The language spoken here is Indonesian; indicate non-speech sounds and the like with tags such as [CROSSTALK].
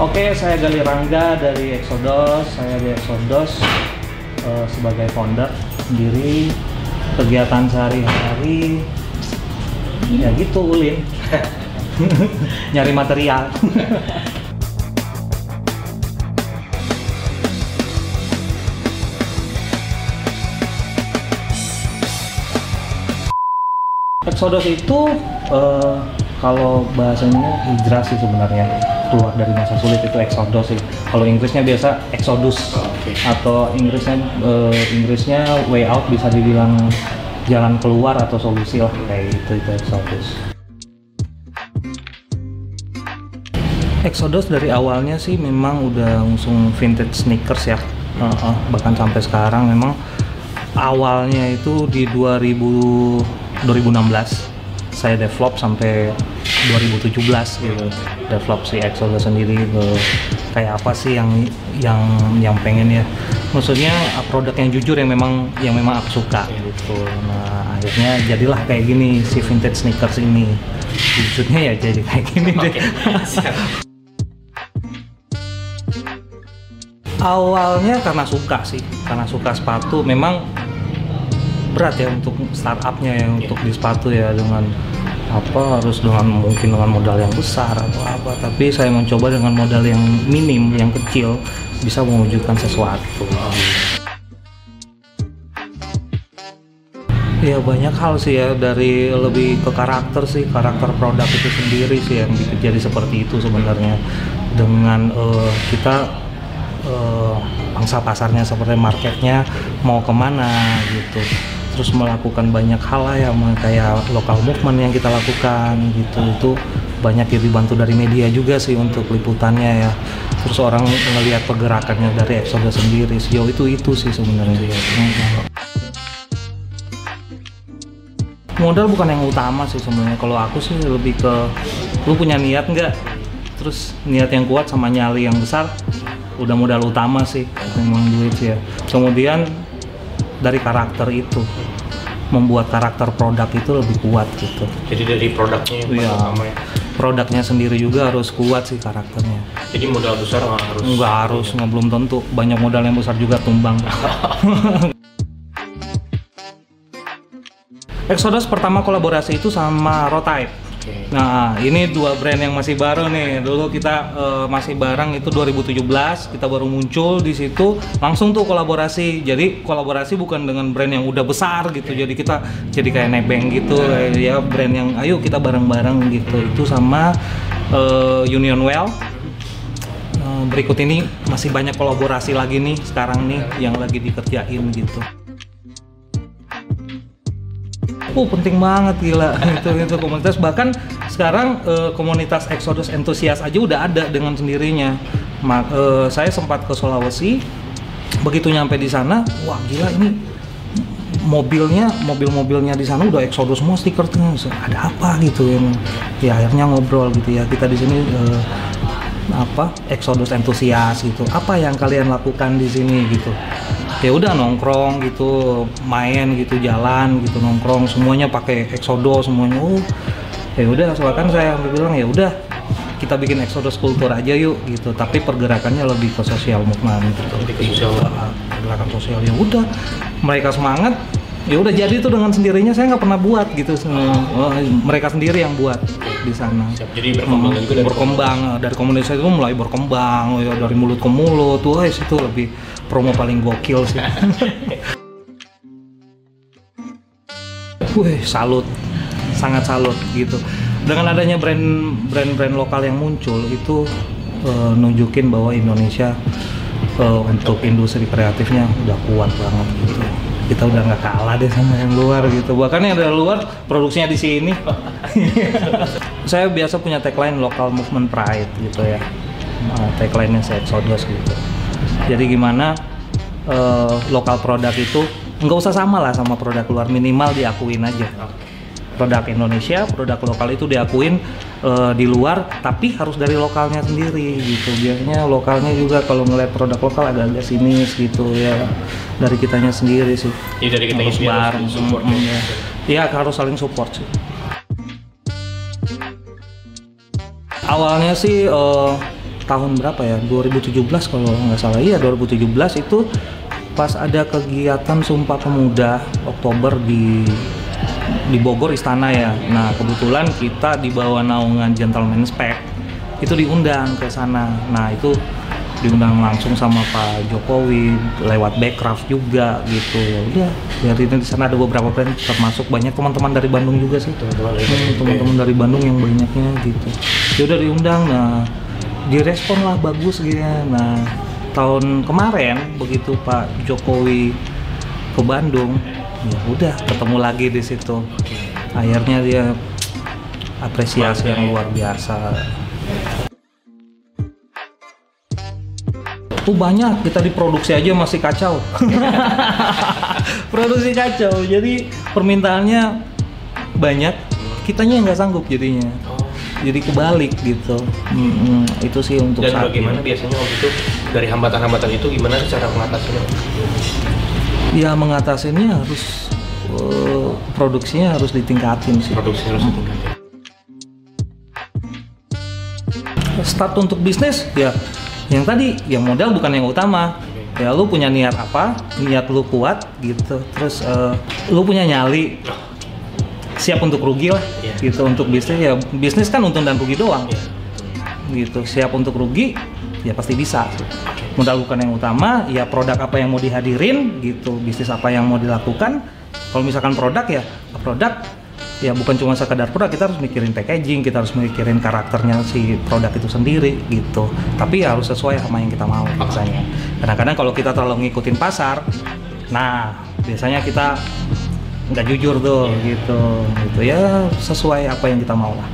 Oke, saya Gali Rangga dari Exodus. Saya di Exodus eh, sebagai founder sendiri. Kegiatan sehari-hari ya gitu ulin. [LAUGHS] Nyari material. [LAUGHS] Exodus itu eh, kalau bahasanya hijrah sih sebenarnya keluar dari masa sulit itu Exodus sih. Kalau Inggrisnya biasa Exodus Oke. atau Inggrisnya eh, Inggrisnya way out bisa dibilang jalan keluar atau solusi lah kayak itu itu Exodus. Exodus dari awalnya sih memang udah ngusung vintage sneakers ya. Eh, eh, bahkan sampai sekarang memang awalnya itu di 2000 2016 saya develop sampai 2017 gitu. Develop si Exodus sendiri eh, kayak apa sih yang yang yang pengen ya? Maksudnya uh, produk yang jujur yang memang yang memang aku suka gitu. Nah akhirnya jadilah kayak gini si vintage sneakers ini. Wujudnya ya jadi kayak gini deh. [LAUGHS] Siap. awalnya karena suka sih karena suka sepatu. Memang berat ya untuk startupnya ya untuk di sepatu ya dengan apa harus dengan mungkin dengan modal yang besar atau apa. Tapi saya mencoba dengan modal yang minim yang kecil bisa mewujudkan sesuatu. Ya banyak hal sih ya dari lebih ke karakter sih karakter produk itu sendiri sih yang bikin seperti itu sebenarnya. Dengan eh, kita eh, pangsa pasarnya seperti marketnya mau ke mana gitu terus melakukan banyak hal lah ya kayak lokal movement yang kita lakukan gitu. Itu banyak yang dibantu dari media juga sih untuk liputannya ya. Terus orang melihat pergerakannya dari Exodus sendiri sejauh itu itu sih sebenarnya. Modal bukan yang utama sih sebenarnya. Kalau aku sih lebih ke lu punya niat nggak? Terus niat yang kuat sama nyali yang besar udah modal utama sih. Memang duit ya. Kemudian dari karakter itu membuat karakter produk itu lebih kuat gitu. Jadi dari produknya utama ya. produknya sendiri juga harus kuat sih karakternya. Jadi modal besar nggak harus. nggak harus nggak belum tentu. Banyak modal yang besar juga tumbang. [LAUGHS] Exodus pertama kolaborasi itu sama Rotype Oke. Nah, ini dua brand yang masih baru nih. Dulu kita eh, masih bareng itu 2017, kita baru muncul di situ, langsung tuh kolaborasi. Jadi kolaborasi bukan dengan brand yang udah besar gitu. Jadi kita jadi kayak nebeng gitu ya brand yang ayo kita bareng-bareng gitu. Itu sama eh, Union Well. Eh, berikut ini masih banyak kolaborasi lagi nih sekarang nih yang lagi dikerjain gitu. Oh penting banget gila [LAUGHS] itu itu komunitas bahkan sekarang eh, komunitas Exodus entusias aja udah ada dengan sendirinya. Ma- eh, saya sempat ke Sulawesi, begitu nyampe di sana, wah gila ini mobilnya mobil-mobilnya di sana udah Exodus semua stiker ada apa gitu ya. Ya akhirnya ngobrol gitu ya kita di sini eh, apa Exodus entusias gitu. Apa yang kalian lakukan di sini gitu? Ya udah nongkrong gitu main gitu jalan gitu nongkrong semuanya pakai Exodus semuanya. Oh ya udah soalnya kan saya bilang ya udah kita bikin Exodus kultur aja yuk gitu. Tapi pergerakannya lebih ke sosial movement gitu. Lebih ke sosial. Ah, pergerakan sosial. Ya udah mereka semangat ya udah jadi itu dengan sendirinya saya nggak pernah buat gitu. Oh, mereka sendiri yang buat di sana. Siap. Jadi berkembang juga dari berkembang. Dari komunitas itu mulai berkembang ya dari mulut ke mulut. Tuh itu lebih promo paling gokil sih. Wih, salut. Sangat salut gitu. Dengan adanya brand brand-brand lokal yang muncul itu eh, nunjukin bahwa Indonesia eh, untuk industri kreatifnya udah kuat banget gitu. Kita udah nggak kalah deh sama yang luar gitu. Bahkan yang dari luar produksinya di sini. [LAUGHS] Saya biasa punya tagline local movement pride gitu ya. Nah, tagline-nya saya Exodus gitu jadi gimana eh, lokal produk itu nggak usah sama lah sama produk luar minimal diakuin aja produk Indonesia produk lokal itu diakuin eh, di luar tapi harus dari lokalnya sendiri gitu biasanya lokalnya juga kalau ngeliat produk lokal agak-agak sinis gitu ya dari kitanya sendiri sih Jadi dari kita harus bareng support Mm, ya. ya. Iya, harus saling support sih awalnya sih eh, tahun berapa ya 2017 kalau nggak salah iya 2017 itu pas ada kegiatan Sumpah Pemuda Oktober di di Bogor Istana ya. Nah kebetulan kita di bawah naungan Gentleman Spec itu diundang ke sana. Nah itu diundang langsung sama Pak Jokowi lewat Backcraft juga gitu ya udah dari di sana ada beberapa brand termasuk banyak teman-teman dari Bandung juga sih Teman-teman dari Hmm, Bandung. teman-teman dari Bandung yang banyaknya gitu ya udah diundang nah direspon lah bagus gitu ya. Nah tahun kemarin begitu Pak Jokowi ke Bandung ya udah ketemu lagi di situ. Akhirnya dia apresiasi yang luar biasa. Tuh banyak kita diproduksi aja masih kacau. [LAUGHS] Produksi kacau jadi permintaannya banyak kitanya nggak sanggup jadinya. Jadi kebalik gitu. Mm-mm, itu sih untuk Dan saat bagaimana ini. biasanya waktu itu dari hambatan-hambatan itu gimana cara mengatasinya? ya mengatasinya harus eh, produksinya harus ditingkatin sih. Produksinya harus ditingkatin. start untuk bisnis ya yang tadi yang modal bukan yang utama. Ya lu punya niat apa niat lu kuat gitu. Terus eh, lu punya nyali siap untuk rugi lah. Iya. gitu untuk bisnis ya bisnis kan untung dan rugi doang. Iya. gitu siap untuk rugi ya pasti bisa modal bukan yang utama ya produk apa yang mau dihadirin gitu bisnis apa yang mau dilakukan. Kalau misalkan produk ya produk ya bukan cuma sekedar produk kita harus mikirin packaging kita harus mikirin karakternya si produk itu sendiri gitu. Tapi ya harus sesuai sama yang kita mau biasanya kadang-kadang kalau kita terlalu ngikutin pasar nah biasanya kita nggak jujur tuh gitu. Gitu ya sesuai apa yang kita mau lah